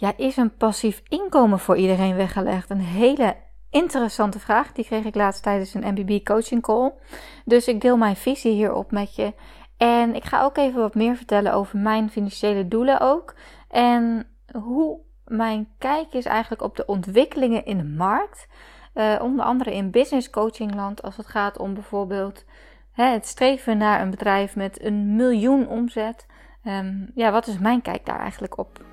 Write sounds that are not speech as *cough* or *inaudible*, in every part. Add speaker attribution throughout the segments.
Speaker 1: Ja, is een passief inkomen voor iedereen weggelegd? Een hele interessante vraag. Die kreeg ik laatst tijdens een MBB coaching call. Dus ik deel mijn visie hierop met je. En ik ga ook even wat meer vertellen over mijn financiële doelen ook. En hoe mijn kijk is eigenlijk op de ontwikkelingen in de markt. Uh, onder andere in business coaching land. Als het gaat om bijvoorbeeld hè, het streven naar een bedrijf met een miljoen omzet. Um, ja, wat is mijn kijk daar eigenlijk op?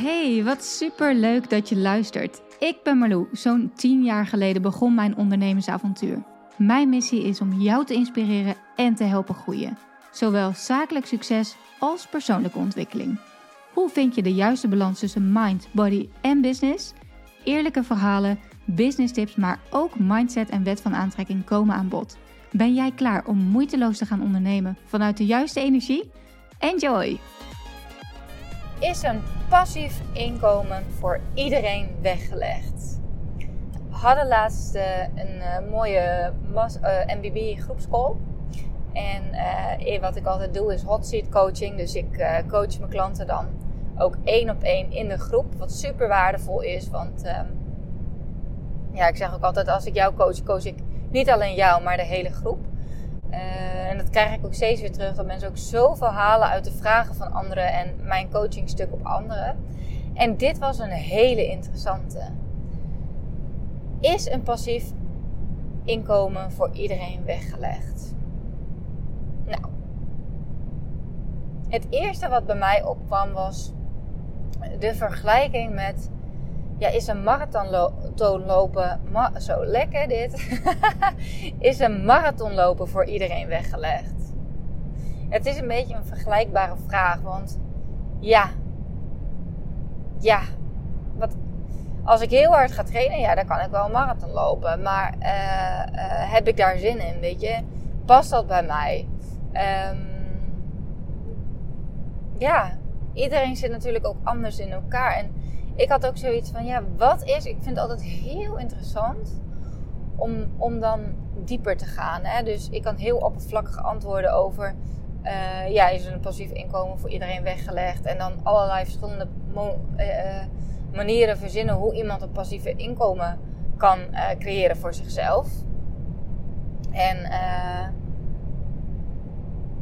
Speaker 2: Hey, wat super leuk dat je luistert. Ik ben Marlou. Zo'n 10 jaar geleden begon mijn ondernemersavontuur. Mijn missie is om jou te inspireren en te helpen groeien. Zowel zakelijk succes als persoonlijke ontwikkeling. Hoe vind je de juiste balans tussen mind, body en business? Eerlijke verhalen, business tips, maar ook mindset en wet van aantrekking komen aan bod. Ben jij klaar om moeiteloos te gaan ondernemen vanuit de juiste energie? Enjoy!
Speaker 1: Is een passief inkomen voor iedereen weggelegd? We hadden laatst uh, een uh, mooie uh, eh, MBB groepscall. En wat ik altijd doe is hot seat coaching. Dus ik coach mijn klanten dan ook één op één in de groep. Wat super waardevol is. Want ehm, ja, ik zeg ook altijd als ik jou coach, coach ik niet alleen jou, maar de hele groep. Uh, en dat krijg ik ook steeds weer terug. Dat mensen ook zoveel halen uit de vragen van anderen en mijn coachingstuk op anderen. En dit was een hele interessante. Is een passief inkomen voor iedereen weggelegd? Nou, het eerste wat bij mij opkwam was de vergelijking met ja, is een marathon lopen, zo lekker dit, *laughs* is een marathon lopen voor iedereen weggelegd? Het is een beetje een vergelijkbare vraag, want ja, ja, wat, als ik heel hard ga trainen, ja, dan kan ik wel een marathon lopen. Maar uh, uh, heb ik daar zin in, weet je? Past dat bij mij? Um, ja, iedereen zit natuurlijk ook anders in elkaar. En ik had ook zoiets van, ja, wat is... Ik vind het altijd heel interessant om, om dan dieper te gaan. Hè? Dus ik kan heel oppervlakkig antwoorden over... Uh, ja, is een passief inkomen voor iedereen weggelegd? En dan allerlei verschillende uh, manieren verzinnen hoe iemand een passieve inkomen kan creëren voor zichzelf. En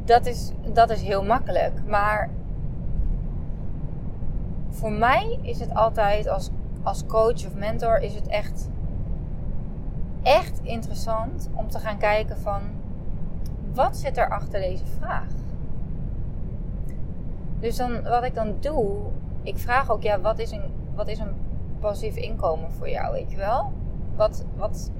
Speaker 1: dat, is, dat is heel makkelijk. Maar voor mij is het altijd als, als coach of mentor is het echt, echt interessant om te gaan kijken van wat zit er achter deze vraag? Dus dan, wat ik dan doe, ik vraag ook, ja, wat is een, wat is een passief inkomen voor jou, weet je wel? Wat, wat,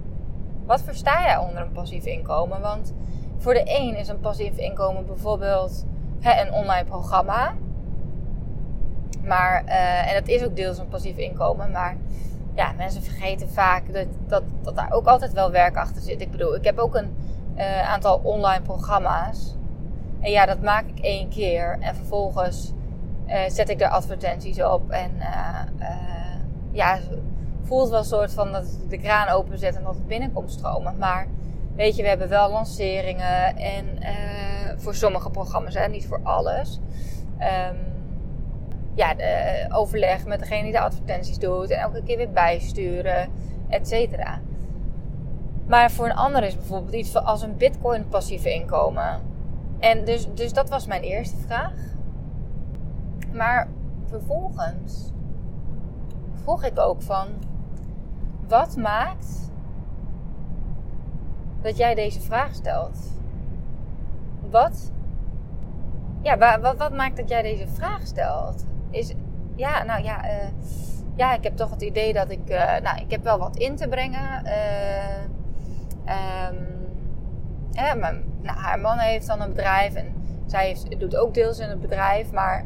Speaker 1: wat versta jij onder een passief inkomen? Want voor de een is een passief inkomen bijvoorbeeld hè, een online programma. Maar, uh, en dat is ook deels een passief inkomen. Maar ja, mensen vergeten vaak dat, dat, dat daar ook altijd wel werk achter zit. Ik bedoel, ik heb ook een uh, aantal online programma's. En ja, dat maak ik één keer. En vervolgens uh, zet ik er advertenties op. En ja, voelt wel een soort van dat ik de kraan openzet en dat het binnenkomt stromen. Maar weet je, we hebben wel lanceringen. En voor sommige programma's, hè, niet voor alles. Um, ja, de overleg met degene die de advertenties doet en elke keer weer bijsturen, et cetera. Maar voor een ander is bijvoorbeeld iets als een bitcoin passieve inkomen. En dus, dus dat was mijn eerste vraag. Maar vervolgens vroeg ik ook van, wat maakt dat jij deze vraag stelt? Wat, ja, wat, wat maakt dat jij deze vraag stelt? Is, ja, nou ja, uh, ja, ik heb toch het idee dat ik, uh, nou, ik heb wel wat in te brengen. Uh, nou, haar man heeft dan een bedrijf en zij doet ook deels in het bedrijf, maar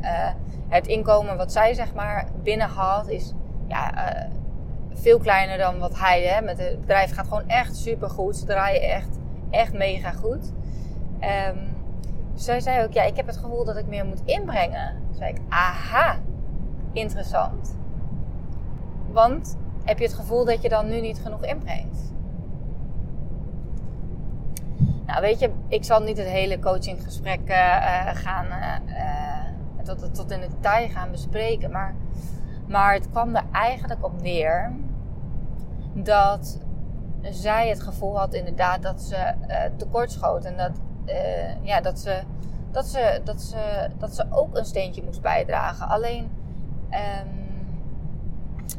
Speaker 1: het inkomen wat zij zeg maar binnenhaalt is ja, veel kleiner dan wat hij. Hè, met het bedrijf gaat gewoon echt super goed. Ze draaien echt, echt mega goed. Um, zij zei ook, ja, ik heb het gevoel dat ik meer moet inbrengen. Toen zei ik, aha, interessant. Want heb je het gevoel dat je dan nu niet genoeg inbrengt? Nou, weet je, ik zal niet het hele coachinggesprek uh, gaan uh, tot, tot in detail gaan bespreken. Maar Maar het kwam er eigenlijk op neer dat zij het gevoel had inderdaad dat ze uh, tekortschoot. En dat, uh, ja, dat, ze, dat, ze, dat, ze, dat ze ook een steentje moest bijdragen. Alleen um,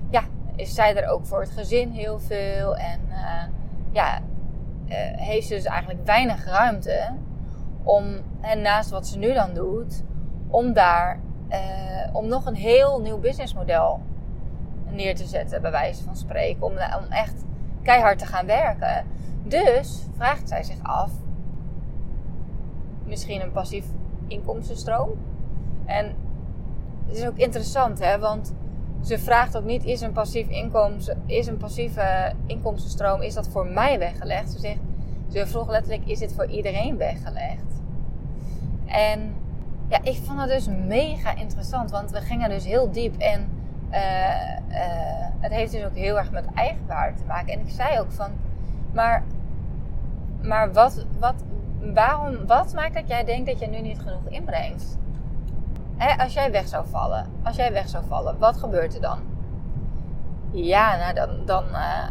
Speaker 1: ja, is zij er ook voor het gezin heel veel. En uh, ja, heeft ze dus eigenlijk weinig ruimte om, en naast wat ze nu dan doet, om daar om nog een heel nieuw businessmodel neer te zetten, bij wijze van spreken. Om, om echt keihard te gaan werken. Dus vraagt zij zich af, misschien een passief inkomstenstroom. En het is ook interessant, hè, want ze vraagt ook niet: is een passief is een passieve inkomstenstroom, is dat voor mij weggelegd? Ze zegt, ze vroeg letterlijk: is dit voor iedereen weggelegd? En ja, ik vond het dus mega interessant, want we gingen dus heel diep en uh, uh, het heeft dus ook heel erg met eigenwaarde te maken. En ik zei ook van, maar, maar wat, wat, waarom, wat maakt dat jij denkt dat je nu niet genoeg inbrengt? Hè, als jij weg zou vallen, als jij weg zou vallen, wat gebeurt er dan? Ja, nou dan, dan, uh,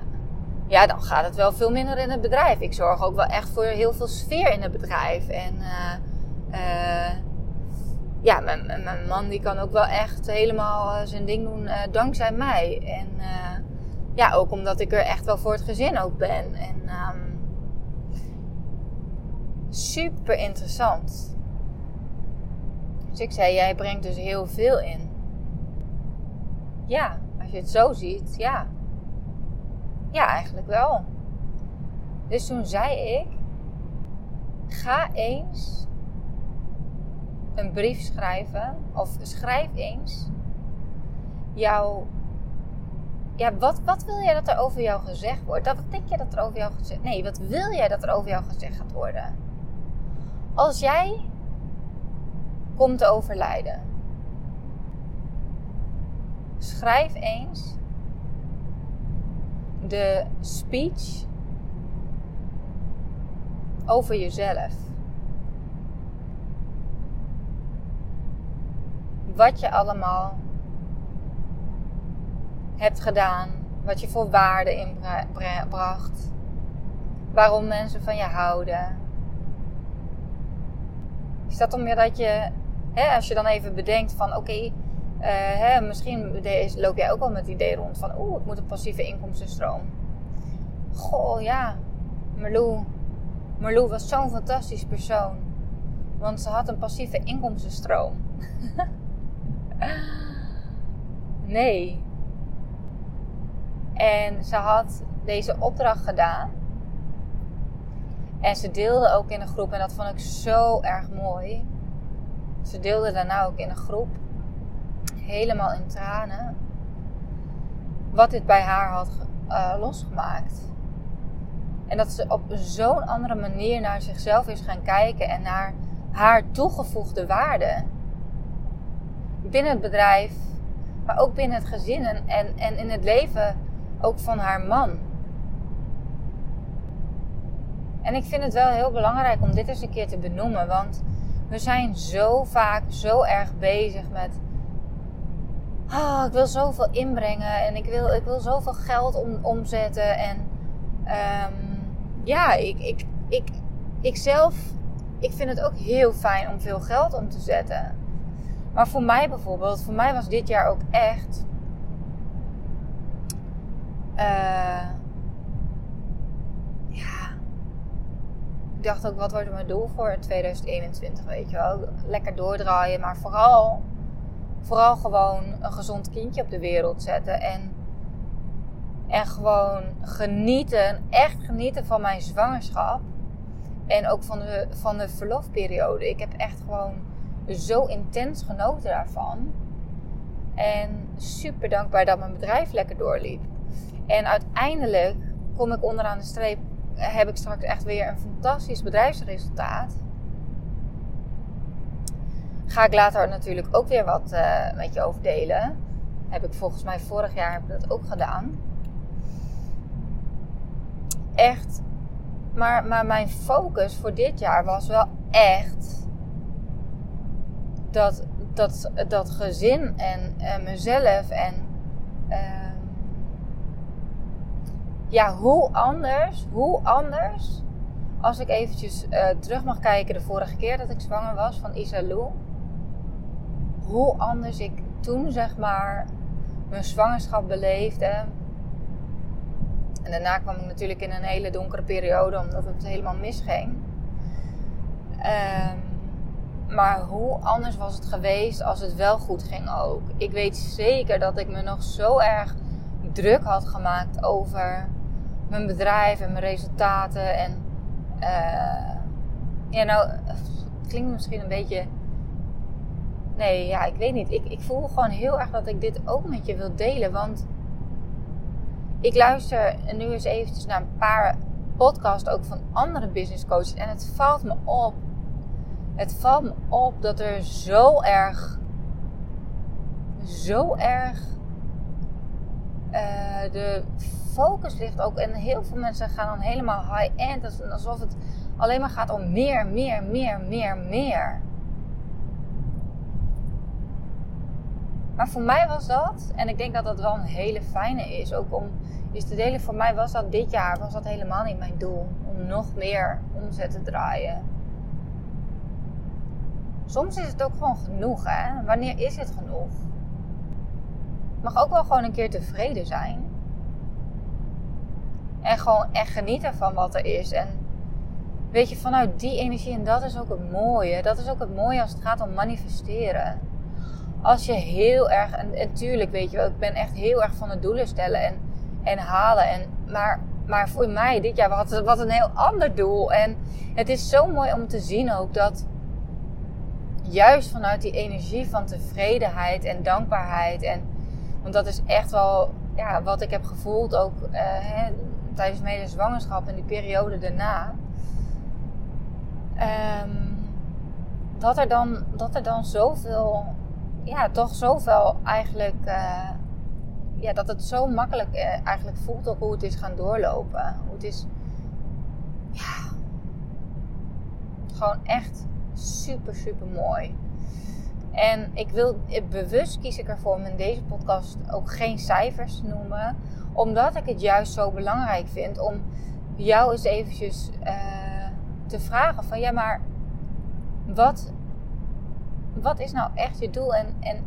Speaker 1: ja, dan gaat het wel veel minder in het bedrijf. Ik zorg ook wel echt voor heel veel sfeer in het bedrijf. En uh, ja, mijn, man die kan ook wel echt helemaal eh, zijn ding doen dankzij mij. En ja, ook omdat ik er echt wel voor het gezin ook ben. En um, super interessant. Dus ik zei, jij brengt dus heel veel in. Ja, als je het zo ziet, ja. Ja, eigenlijk wel. Dus toen zei ik, ga eens een brief schrijven. Of schrijf eens jouw. Ja, wat, wat wil jij dat er over jou gezegd wordt? Wat denk je dat er over jou gezegd Nee, wat wil jij dat er over jou gezegd gaat worden? Als jij komt overlijden, schrijf eens de speech over jezelf. wat je allemaal hebt gedaan, wat je voor waarde inbracht, waarom mensen van je houden. Is dat omdat je, hè, als je dan even bedenkt van oké, uh, misschien loop jij ook wel met het idee rond van oeh, ik moet een passieve inkomstenstroom. Goh, ja, Marlou. Marlou was zo'n fantastisch persoon. Want ze had een passieve inkomstenstroom. *laughs* Nee. En ze had deze opdracht gedaan. En ze deelde ook in een groep, en dat vond ik zo erg mooi. Ze deelde daarna ook in een groep, helemaal in tranen, wat dit bij haar had uh, losgemaakt. En dat ze op zo'n andere manier naar zichzelf is gaan kijken en naar haar toegevoegde waarde binnen het bedrijf, maar ook binnen het gezin en, en, en in het leven ook van haar man. En ik vind het wel heel belangrijk om dit eens een keer te benoemen, want we zijn zo vaak zo erg bezig met. Oh, ik wil zoveel inbrengen en ik wil, ik wil zoveel geld om, omzetten. En um, ja, ik, ik, ik, ik zelf ik vind het ook heel fijn om veel geld om te zetten. Maar voor mij bijvoorbeeld, voor mij was dit jaar ook echt. Uh, ja. Ik dacht ook, wat wordt mijn doel voor 2021? Weet je wel. Lekker doordraaien, maar vooral. Vooral gewoon een gezond kindje op de wereld zetten. En, en gewoon genieten, echt genieten van mijn zwangerschap. En ook van de, van de verlofperiode. Ik heb echt gewoon zo intens genoten daarvan. En super dankbaar dat mijn bedrijf lekker doorliep. En uiteindelijk kom ik onderaan de streep, heb ik straks echt weer een fantastisch bedrijfsresultaat. Ga ik later natuurlijk ook weer wat uh, met je over delen. Heb ik volgens mij vorig jaar heb ik dat ook gedaan. Echt. Maar, maar mijn focus voor dit jaar was wel echt dat, dat, dat gezin en, en mezelf en ja, hoe anders, hoe anders, als ik eventjes uh, terug mag kijken de vorige keer dat ik zwanger was van Isalou. Hoe anders ik toen, zeg maar, mijn zwangerschap beleefde. En daarna kwam ik natuurlijk in een hele donkere periode, omdat het helemaal misging. Um, maar hoe anders was het geweest als het wel goed ging ook? Ik weet zeker dat ik me nog zo erg druk had gemaakt over mijn bedrijf en mijn resultaten. En uh, ja, nou, klinkt misschien een beetje. Nee, ja, ik weet niet. Ik, ik voel gewoon heel erg dat ik dit ook met je wil delen. Want ik luister nu eens eventjes naar een paar podcasts ook van andere business coaches. En het valt me op het valt me op dat er zo erg, zo erg uh, de focus ligt ook. En heel veel mensen gaan dan helemaal high-end. Alsof het alleen maar gaat om meer, meer, meer, meer, meer. Maar voor mij was dat, en ik denk dat dat wel een hele fijne is, ook om is te delen. Voor mij was dat dit jaar was dat helemaal niet mijn doel. Om nog meer omzet te draaien soms is het ook gewoon genoeg, hè? Wanneer is het genoeg? Mag ook wel gewoon een keer tevreden zijn. En gewoon echt genieten van wat er is. En weet je, vanuit die energie, en dat is ook het mooie. Dat is ook het mooie als het gaat om manifesteren. Als je heel erg, en, en tuurlijk weet je wel, ik ben echt heel erg van het doelen stellen en, en halen. En, maar, maar voor mij dit jaar was het wat een heel ander doel. En het is zo mooi om te zien ook dat juist vanuit die energie van tevredenheid en dankbaarheid. En, want dat is echt wel ja, wat ik heb gevoeld ook uh, hè, tijdens mijn zwangerschap en die periode daarna. Um, dat, er dan, dat er dan zoveel, ja, toch zoveel eigenlijk, uh, ja, dat het zo makkelijk uh, eigenlijk voelt ook hoe het is gaan doorlopen. Hoe het is, ja, gewoon echt super, super mooi. En ik wil bewust kies ik ervoor om in deze podcast ook geen cijfers te noemen. Omdat ik het juist zo belangrijk vind om jou eens eventjes uh, te vragen van ja, maar wat, wat is nou echt je doel? En, en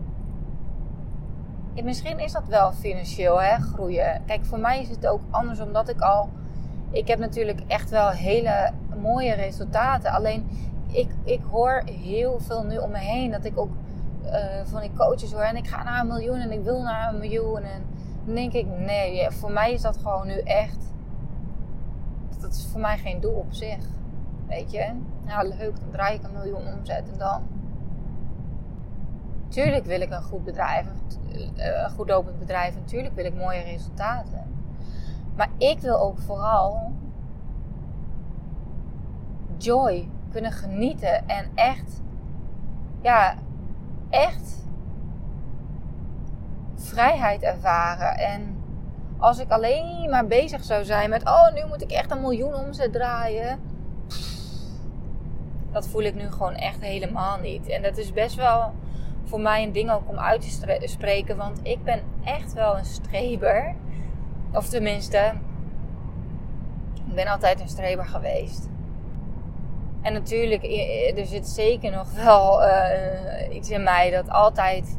Speaker 1: misschien is dat wel financieel, hè, groeien. Kijk, voor mij is het ook anders omdat ik al... Ik heb natuurlijk echt wel hele mooie resultaten. Alleen ik, ik hoor heel veel nu om me heen dat ik ook uh, van die coaches hoor. En ik ga naar een miljoen en ik wil naar een miljoen. En dan denk ik, nee, voor mij is dat gewoon nu echt. Dat is voor mij geen doel op zich. Weet je? Nou, leuk, dan draai ik een miljoen omzet en dan. Tuurlijk wil ik een goed bedrijf, eh, een goed lopend bedrijf. Natuurlijk wil ik mooie resultaten. Maar ik wil ook vooral joy kunnen genieten en echt, ja, echt vrijheid ervaren. En als ik alleen maar bezig zou zijn met, oh, nu moet ik echt een miljoen omzet draaien. Dat voel ik nu gewoon echt helemaal niet. En dat is best wel voor mij een ding ook om uit te spreken. Want ik ben echt wel een streber. Of tenminste, ik ben altijd een streber geweest. En natuurlijk, er zit zeker nog wel uh, iets in mij dat altijd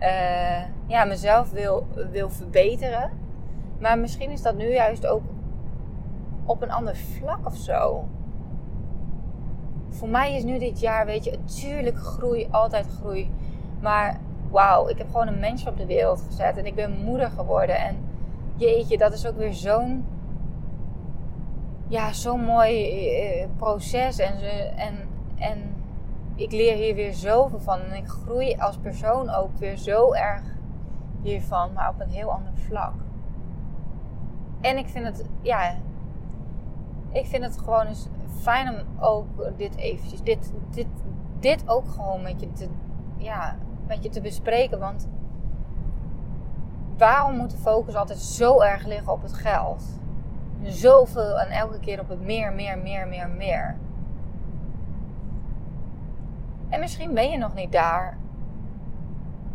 Speaker 1: uh, ja, mezelf wil, wil verbeteren. Maar misschien is dat nu juist ook op een ander vlak of zo. Voor mij is nu dit jaar, weet je, natuurlijk groei, altijd groei. Maar wauw, ik heb gewoon een mens op de wereld gezet en ik ben moeder geworden. En jeetje, dat is ook weer zo'n ja, zo'n mooi eh, proces. En, en, en ik leer hier weer zoveel van. En ik groei als persoon ook weer zo erg hiervan, maar op een heel ander vlak. En ik vind het, ja, ik vind het gewoon eens fijn om ook dit eventjes, dit, dit, dit ook gewoon met je te, ja, met je te bespreken. Want waarom moet de focus altijd zo erg liggen op het geld? Zoveel en elke keer op het meer, meer, meer, meer, meer. En misschien ben je nog niet daar.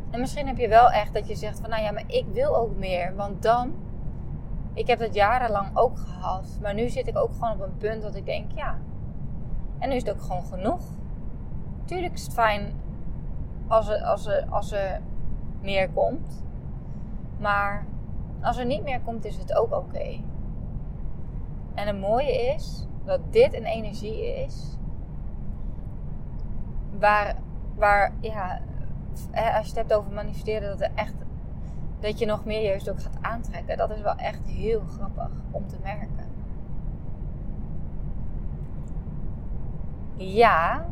Speaker 1: En misschien heb je wel echt dat je zegt van nou ja, maar ik wil ook meer. Want dan, Ik heb dat jarenlang ook gehad. Maar nu zit ik ook gewoon op een punt dat ik denk, ja. En nu is het ook gewoon genoeg. Tuurlijk is het fijn als er, als er, als er meer komt. Maar als er niet meer komt, is het ook oké. En het mooie is dat dit een energie is. Waar, waar ja, als je het hebt over manifesteren, dat er echt dat je nog meer juist ook gaat aantrekken. Dat is wel echt heel grappig om te merken. Ja.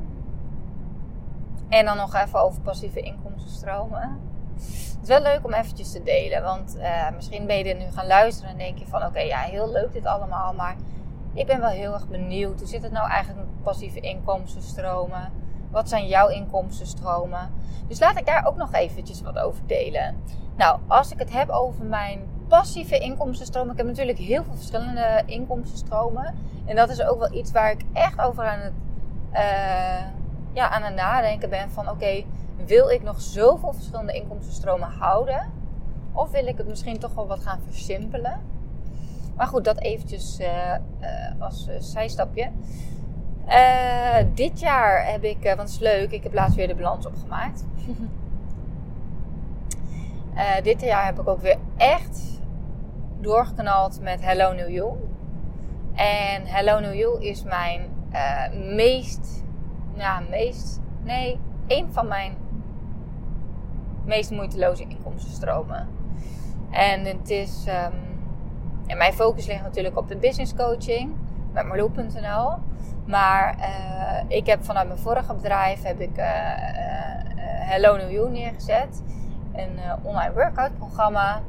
Speaker 1: En dan nog even over passieve inkomstenstromen. Het is wel leuk om eventjes te delen. Want uh, misschien ben je er nu gaan luisteren en denk je van... Oké, ja, heel leuk dit allemaal. Maar ik ben wel heel erg benieuwd. Hoe zit het nou eigenlijk met passieve inkomstenstromen? Wat zijn jouw inkomstenstromen? Dus laat ik daar ook nog eventjes wat over delen. Nou, als ik het heb over mijn passieve inkomstenstromen. Ik heb natuurlijk heel veel verschillende inkomstenstromen. En dat is ook wel iets waar ik echt over aan het, uh, ja, aan het nadenken ben. Van oké, wil ik nog zoveel verschillende inkomstenstromen houden? Of wil ik het misschien toch wel wat gaan versimpelen? Maar goed, dat eventjes uh, uh, als zijstapje. dit jaar heb ik, want het is leuk, ik heb laatst weer de balans opgemaakt. Uh, *laughs* dit jaar heb ik ook weer echt doorgeknald met Hello New You. En Hello New You is mijn uh, meest, ja, meest, nee, een van mijn meest moeiteloze inkomstenstromen. En het is, um, en mijn focus ligt natuurlijk op de business coaching met Marloe.nl. Maar uh, ik heb vanuit mijn vorige bedrijf heb ik Hello New You neergezet een online workout programma.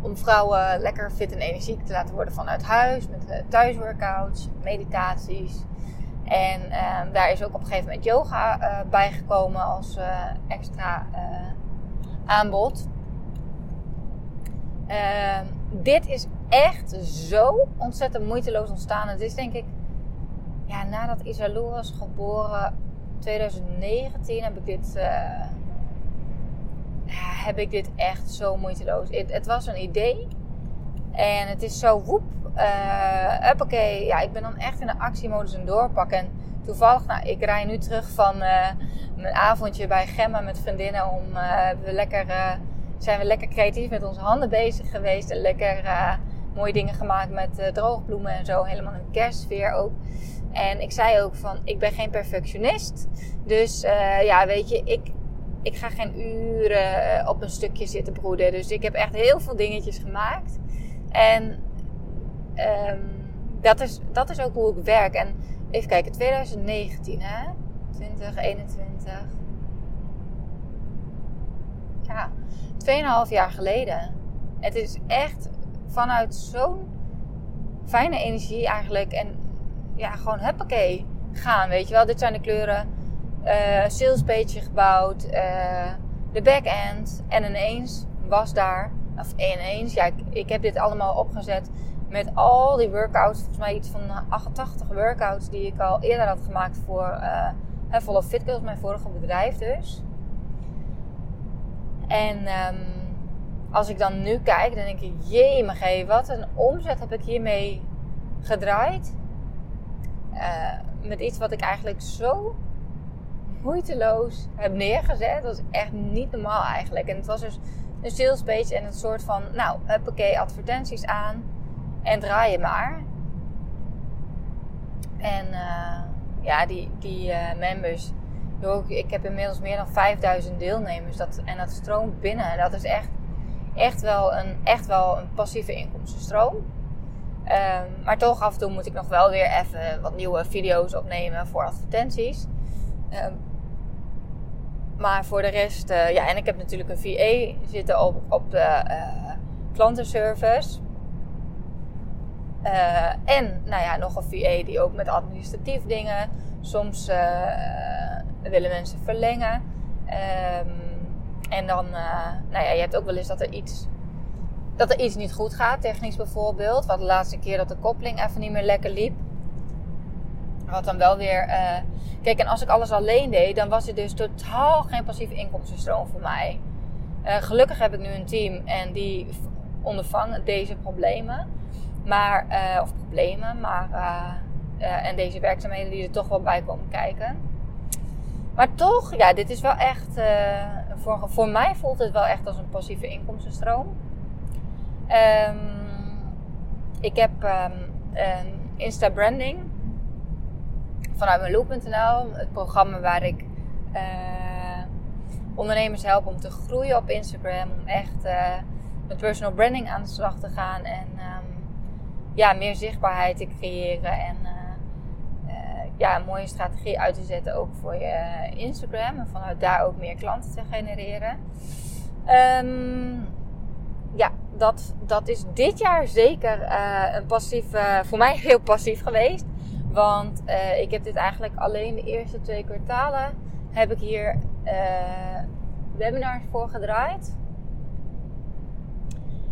Speaker 1: Om vrouwen lekker fit en energiek te laten worden vanuit huis. Met thuisworkouts, meditaties. En uh, daar is ook op een gegeven moment yoga bijgekomen als extra aanbod. Ehm, dit is echt zo ontzettend moeiteloos ontstaan. Het is denk ik, ja, nadat Isalou was geboren, 2019, heb ik dit heb ik dit echt zo moeiteloos. Het, het was een idee. En het is zo woep. Uh, uppakee. Ja, ik ben dan echt in de actiemodus en doorpakken. En toevallig, nou, ik rij nu terug van uh, mijn avondje bij Gemma met vriendinnen. Om, uh, we lekker, zijn we lekker creatief met onze handen bezig geweest. En lekker mooie dingen gemaakt met droogbloemen en zo. Helemaal een kerstsfeer ook. En ik zei ook van, ik ben geen perfectionist. Dus ja, weet je, ik, ik ga geen uren eh, op een stukje zitten broeden. Dus ik heb echt heel veel dingetjes gemaakt. En um, dat, is, dat is ook hoe ik werk. En even kijken, 2019 hè? 2021. Ja, 2,5 jaar geleden. Het is echt vanuit zo'n fijne energie eigenlijk. En ja, gewoon huppakee gaan, weet je wel. Dit zijn de kleuren uh, salespage gebouwd, uh, de back-end. En ineens was daar, of ineens, ja, ik, heb dit allemaal opgezet met al die workouts. Volgens mij iets van 88 workouts die ik al eerder had gemaakt voor uh, Follow Fit Girls, mijn vorige bedrijf dus. En um, als ik dan nu kijk, dan denk ik, jee, maar wat een omzet heb ik hiermee gedraaid. Uh, met iets wat ik eigenlijk zo moeiteloos heb neergezet. Dat is echt niet normaal eigenlijk. En het was dus een sales page en een soort van, nou, huppakee, advertenties aan. En draai je maar. En uh, ja, die, die uh, members. Ik heb inmiddels meer dan 5000 deelnemers. Dat, en dat stroomt binnen. Dat is echt, echt, wel, een, echt wel een passieve inkomstenstroom. Um, maar toch af en toe moet ik nog wel weer even wat nieuwe video's opnemen voor advertenties. Um, maar voor de rest, uh, ja, en ik heb natuurlijk een VA zitten op, op de klantenservice. Uh, en nou ja, nog een VA die ook met administratief dingen. Soms willen mensen verlengen. Um, en dan, nou ja, je hebt ook wel eens dat er iets dat er iets niet goed gaat, technisch bijvoorbeeld. Wat de laatste keer dat de koppeling even niet meer lekker liep. Wat dan wel weer. Kijk, en als ik alles alleen deed, dan was het dus totaal geen passieve inkomstenstroom voor mij. Gelukkig heb ik nu een team en die ondervang deze problemen. Maar, of problemen, maar, en deze werkzaamheden die er toch wel bij komen kijken. Maar toch, ja, dit is wel echt, voor, voor mij voelt het wel echt als een passieve inkomstenstroom. Um, ik heb um, Insta Branding vanuit mijn loop.nl, het programma waar ik ondernemers help om te groeien op Instagram, om echt met personal branding aan de slag te gaan en ja, meer zichtbaarheid te creëren en uh, ja, een mooie strategie uit te zetten ook voor je Instagram en vanuit daar ook meer klanten te genereren. Um, ja, dat, dat is dit jaar zeker uh, een passief, voor mij heel passief geweest. Want ik heb dit eigenlijk alleen de eerste twee kwartalen heb ik hier webinars voor gedraaid.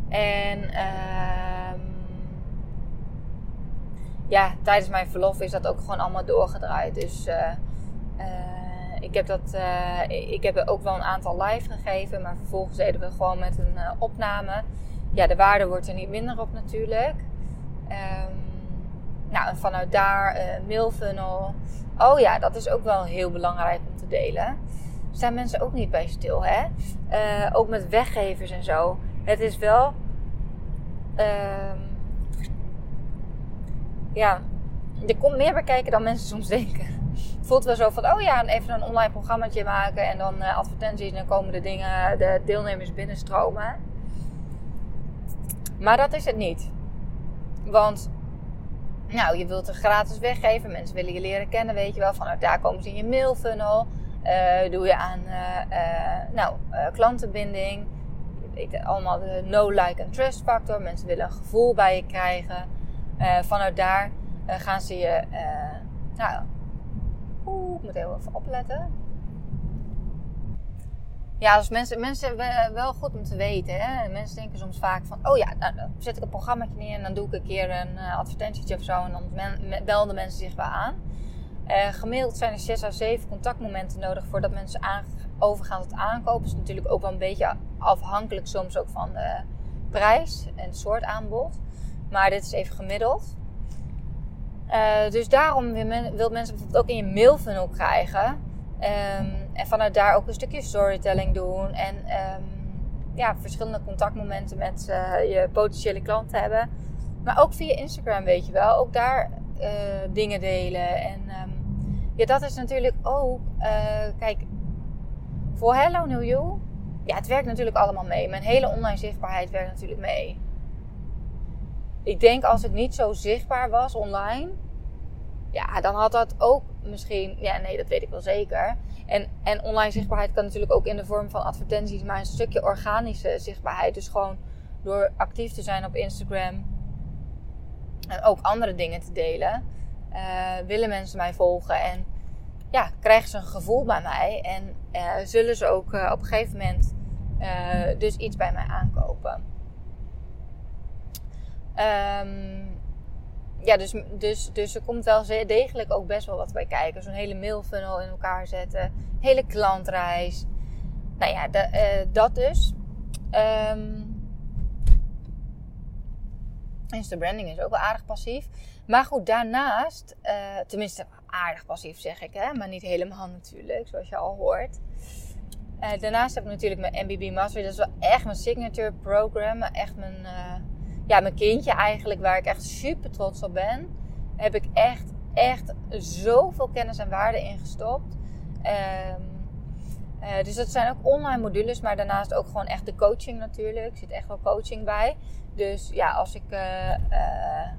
Speaker 1: En uh, ja, tijdens mijn verlof is dat ook gewoon allemaal doorgedraaid. Dus ik heb, dat, uh, ik heb ook wel een aantal live gegeven, maar vervolgens deden we gewoon met een uh, opname. Ja, de waarde wordt er niet minder op natuurlijk. Um, nou, en vanuit daar uh, mailfunnel. Oh ja, dat is ook wel heel belangrijk om te delen. Staan mensen ook niet bij stil, hè? ook met weggevers en zo. Het is wel. Um, ja, er komt meer bij kijken dan mensen soms denken voelt wel zo van, oh ja, even een online programmaatje maken en dan uh, advertenties en dan komen de dingen, de deelnemers binnenstromen. Maar dat is het niet. Want, nou, je wilt het gratis weggeven, mensen willen je leren kennen, weet je wel. Vanuit daar komen ze in je mailfunnel. Uh, doe je aan, uh, nou, klantenbinding. Je weet allemaal de no, like en trust factor. Mensen willen een gevoel bij je krijgen. Vanuit daar gaan ze je, nou, Oeh, ik moet heel even opletten. Ja, als mensen, mensen wel goed om te weten. Hè? Mensen denken soms vaak van, oh ja, nou, dan zet ik een programma neer en dan doe ik een keer een advertentietje of zo en dan belden mensen zich wel aan. Gemiddeld zijn er 6 à 7 contactmomenten nodig voordat mensen aan, overgaan tot aankopen. Is natuurlijk ook wel een beetje afhankelijk soms ook van de prijs en soort aanbod. Maar dit is even gemiddeld. Uh, dus daarom wil, men, wil mensen bijvoorbeeld ook in je mailfunnel krijgen. Um, en vanuit daar ook een stukje storytelling doen. En um, ja, verschillende contactmomenten met uh, je potentiële klanten hebben. Maar ook via Instagram, weet je wel. Ook daar uh, dingen delen. En um, ja, dat is natuurlijk ook. kijk, voor Hello New You. Ja, het werkt natuurlijk allemaal mee. Mijn hele online zichtbaarheid werkt natuurlijk mee ik denk als ik niet zo zichtbaar was online, ja, dan had dat ook misschien, ja, nee, dat weet ik wel zeker. En, en online zichtbaarheid kan natuurlijk ook in de vorm van advertenties, maar een stukje organische zichtbaarheid. Dus gewoon door actief te zijn op Instagram en ook andere dingen te delen, uh, willen mensen mij volgen en ja, krijgen ze een gevoel bij mij en uh, zullen ze ook uh, op een gegeven moment dus iets bij mij aankopen. Um, ja, dus, dus, dus er komt wel degelijk ook best wel wat bij kijken. Zo'n hele mailfunnel in elkaar zetten. Hele klantreis. Nou ja, de, uh, dat dus. Um, Insta branding is ook wel aardig passief. Maar goed, daarnaast, uh, tenminste aardig passief zeg ik, hè, maar niet helemaal natuurlijk, zoals je al hoort. Uh, daarnaast heb ik natuurlijk mijn MBB Mastery. Dat is wel echt mijn signature program. Echt mijn, ja, mijn kindje eigenlijk, waar ik echt super trots op ben, heb ik echt, echt zoveel kennis en waarde in gestopt. Um, uh, dus dat zijn ook online modules, maar daarnaast ook gewoon echt de coaching natuurlijk. Er zit echt wel coaching bij. Dus ja, als ik uh, uh,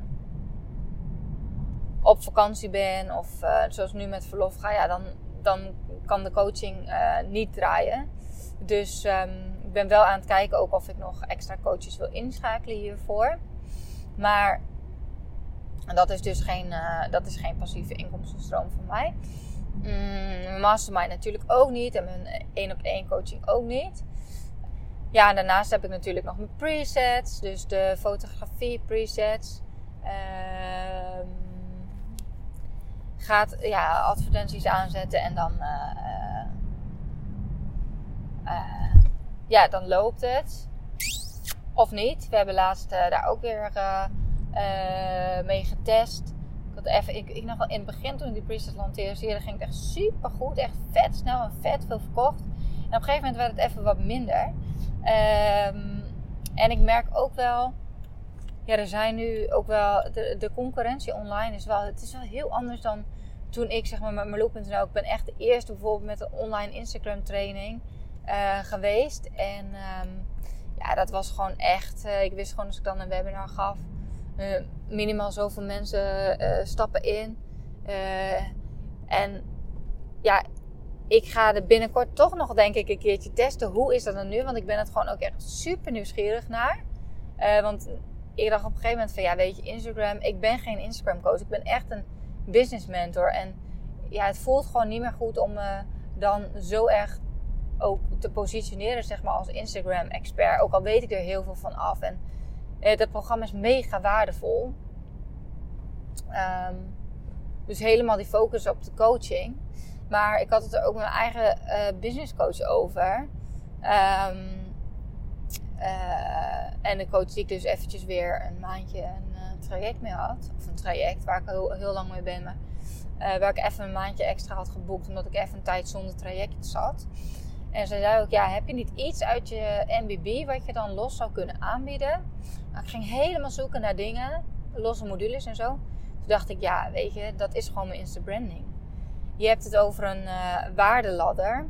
Speaker 1: op vakantie ben of zoals nu met verlof ga, ja, dan, dan kan de coaching niet draaien. Dus um, ik ben wel aan het kijken ook of ik nog extra coaches wil inschakelen hiervoor. Maar dat is dus geen, uh, dat is geen passieve inkomstenstroom voor mij. Mm, mastermind natuurlijk ook niet. En mijn één op één coaching ook niet. Ja, en daarnaast heb ik natuurlijk nog mijn presets. Dus de fotografie presets. Uh, gaat ja, advertenties aanzetten en dan uh, ja, dan loopt het. of niet. We hebben laatst daar ook weer mee getest. Ik, had even, ik, ik nog wel in het begin toen ik die Priestess lanceerde, ging het echt super goed. Echt vet snel en vet veel verkocht. En op een gegeven moment werd het even wat minder. Um, en ik merk ook wel, ja, er zijn nu ook wel, de, de concurrentie online is wel, het is wel heel anders dan toen ik zeg maar met Marloe.nl, ik ben echt de eerste bijvoorbeeld met een online Instagram training uh, geweest. En um, ja, dat was gewoon echt, uh, ik wist gewoon als ik dan een webinar gaf, uh, minimaal zoveel mensen stappen in. en ja, ik ga er binnenkort toch nog denk ik een keertje testen. Hoe is dat dan nu? Want ik ben het gewoon ook echt super nieuwsgierig naar. Want ik dacht op een gegeven moment van ja, weet je, Instagram. Ik ben geen Instagram coach. Ik ben echt een business mentor. En ja, het voelt gewoon niet meer goed om me dan zo erg ook te positioneren, zeg maar, als Instagram expert. Ook al weet ik er heel veel van af. En uh, dat programma is mega waardevol. Um, dus helemaal die focus op de coaching. Maar ik had het er ook met mijn eigen uh, business coach over. Um, uh, en de coach die ik dus eventjes weer een maandje een uh, traject mee had. Of een traject waar ik heel, heel lang mee ben. Maar, waar ik even een maandje extra had geboekt. Omdat ik even een tijd zonder traject zat. En ze zei ook, ja, heb je niet iets uit je MBB wat je dan los zou kunnen aanbieden? Nou, ik ging helemaal zoeken naar dingen. Losse modules en zo. Toen dacht ik, ja, weet je, dat is gewoon mijn Insta branding. Je hebt het over een uh, waardeladder.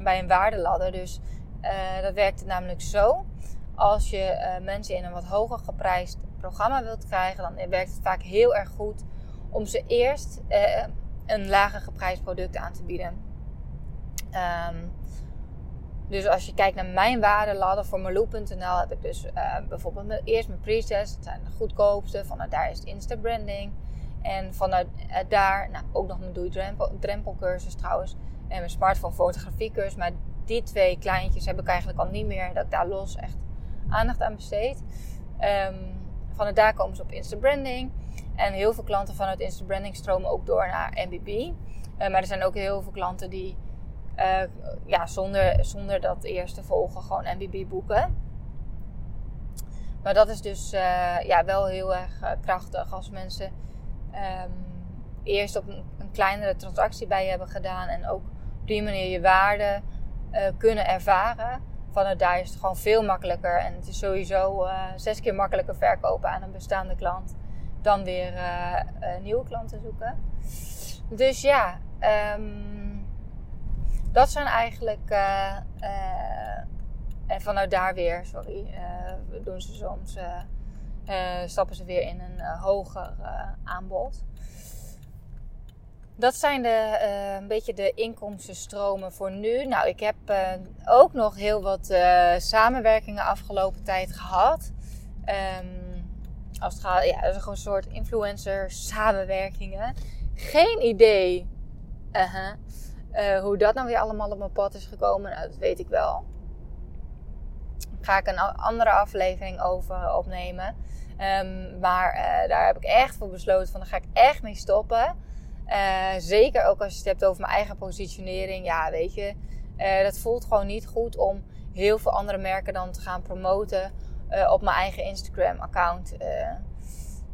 Speaker 1: Bij een waardeladder. Dus uh, dat werkt namelijk zo. Als je uh, mensen in een wat hoger geprijsd programma wilt krijgen, dan werkt het vaak heel erg goed om ze eerst een lager geprijsd product aan te bieden. Um, dus als je kijkt naar mijn waardeladder voor Marloe.nl heb ik dus bijvoorbeeld eerst mijn presets. Dat zijn de goedkoopste. Vanuit daar is het Insta branding. En vanuit eh, daar, nou, ook nog mijn doei drempelcursus trouwens. En mijn smartphone fotografiecursus. Maar die twee kleintjes heb ik eigenlijk al niet meer. Dat ik daar los echt aandacht aan besteed. Um, vanuit daar komen ze op Insta Branding. En heel veel klanten vanuit Insta Branding stromen ook door naar MBB. Eh, maar er zijn ook heel veel klanten die uh, ja, zonder, zonder dat eerst te volgen gewoon MBB boeken. Maar dat is dus uh, ja, wel heel erg krachtig als mensen um, eerst op een, kleinere transactie bij je hebben gedaan. En ook op die manier je waarde kunnen ervaren. Vanuit daar is het gewoon veel makkelijker. En het is sowieso zes keer makkelijker verkopen aan een bestaande klant. Dan weer nieuwe klanten zoeken. Dus ja, um, dat zijn eigenlijk. en vanuit daar weer, sorry, doen ze soms uh, stappen ze weer in een uh, hoger uh, aanbod. Dat zijn de, een beetje de inkomstenstromen voor nu. Nou, ik heb ook nog heel wat samenwerkingen afgelopen tijd gehad. Um, als het gaat, ja, dat is gewoon een soort influencer samenwerkingen. Geen idee -huh, hoe dat nou weer allemaal op mijn pad is gekomen. Nou, dat weet ik wel ga ik een andere aflevering over opnemen. Um, maar uh, daar heb ik echt voor besloten van, daar ga ik echt mee stoppen. Uh, zeker ook als je het hebt over mijn eigen positionering. Ja, weet je, dat voelt gewoon niet goed om heel veel andere merken dan te gaan promoten op mijn eigen Instagram-account.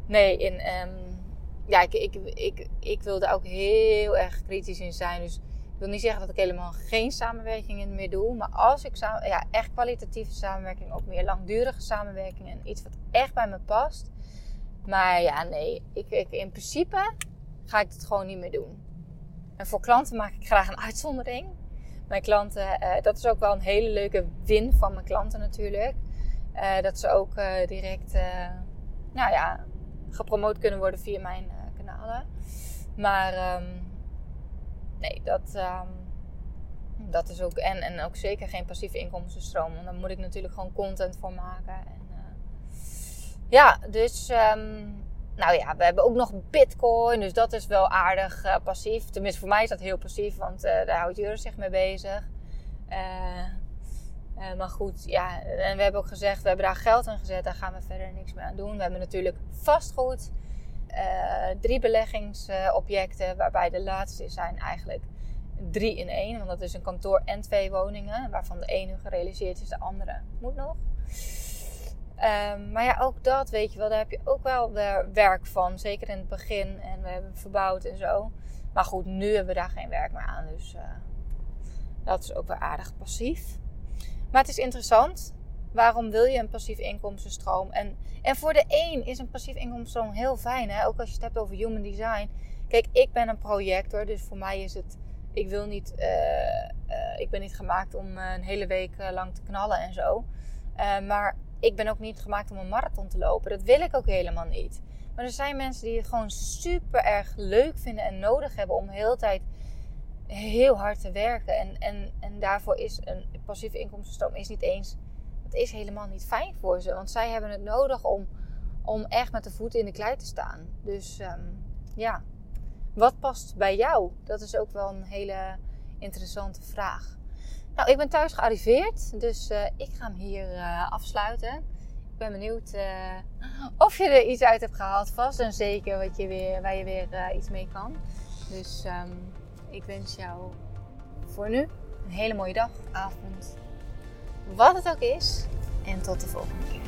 Speaker 1: nee, in, um, ja, ik, ik, ik, ik wil daar ook heel erg kritisch in zijn. Dus ik wil niet zeggen dat ik helemaal geen samenwerkingen meer doe. Maar als ik samen, ja, echt kwalitatieve samenwerking, ook meer langdurige samenwerking en iets wat echt bij me past. Maar ja, nee, ik, ik, in principe ga ik het gewoon niet meer doen. En voor klanten maak ik graag een uitzondering. Mijn klanten, uh, dat is ook wel een hele leuke win van mijn klanten natuurlijk. Uh, dat ze ook uh, direct, nou ja, gepromoot kunnen worden via mijn kanalen. Maar um, nee, dat, um, dat is ook. En, en ook zeker geen passieve inkomstenstroom. Want dan moet ik natuurlijk gewoon content voor maken. En, uh, ja, dus. Um, nou ja, we hebben ook nog Bitcoin. Dus dat is wel aardig uh, passief. Tenminste, voor mij is dat heel passief. Want uh, daar houdt Jurre zich mee bezig. maar goed, ja. En we hebben ook gezegd, we hebben daar geld in gezet. Daar gaan we verder niks meer aan doen. We hebben natuurlijk vastgoed. Uh, drie beleggingsobjecten, waarbij de laatste zijn eigenlijk drie in één. Want dat is een kantoor en twee woningen, waarvan de ene gerealiseerd is, de andere moet nog. Ehm, maar ja, ook dat, weet je wel, daar heb je ook wel werk van. Zeker in het begin. En we hebben verbouwd en zo. Maar goed, nu hebben we daar geen werk meer aan. Dus uh, dat is ook weer aardig passief. Maar het is interessant. Waarom wil je een passief inkomstenstroom? En, en voor de een is een passief inkomstenstroom heel fijn. Hè? Ook als je het hebt over human design. Kijk, ik ben een projector. Dus voor mij is het... Ik wil niet... Uh, uh, ik ben niet gemaakt om een hele week lang te knallen en zo. maar ik ben ook niet gemaakt om een marathon te lopen. Dat wil ik ook helemaal niet. Maar er zijn mensen die het gewoon super erg leuk vinden en nodig hebben om de hele tijd heel hard te werken. En, en, en daarvoor is een passieve inkomstenstroom is niet eens. Is helemaal niet fijn voor ze. Want zij hebben het nodig om, om echt met de voeten in de klei te staan. Dus um, ja, wat past bij jou? Dat is ook wel een hele interessante vraag. Nou, ik ben thuis gearriveerd, dus uh, ik ga hem hier uh, afsluiten. Ik ben benieuwd uh, of je er iets uit hebt gehaald. Vast en zeker wat je weer, waar je weer iets mee kan. Dus um, ik wens jou voor nu een hele mooie dag, avond, wat het ook is. En tot de volgende keer.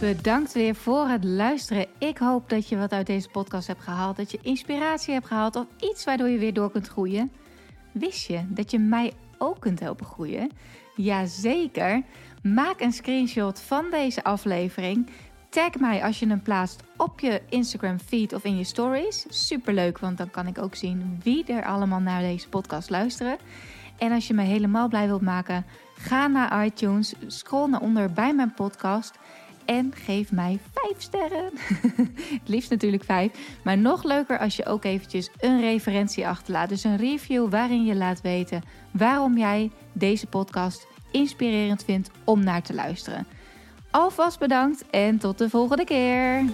Speaker 2: Bedankt weer voor het luisteren. Ik hoop dat je wat uit deze podcast hebt gehaald. Dat je inspiratie hebt gehaald of iets waardoor je weer door kunt groeien. Wist je dat je mij ook kunt helpen groeien? Jazeker. Maak een screenshot van deze aflevering. Tag mij als je hem plaatst op je Instagram feed of in je stories. Superleuk, want dan kan ik ook zien wie er allemaal naar deze podcast luisteren. En als je me helemaal blij wilt maken, ga naar iTunes, scroll naar onder bij mijn podcast en geef mij 5 sterren. *laughs* het liefst natuurlijk 5. Maar nog leuker als je ook eventjes een referentie achterlaat. Dus een review waarin je laat weten waarom jij deze podcast inspirerend vindt om naar te luisteren. Alvast bedankt en tot de volgende keer.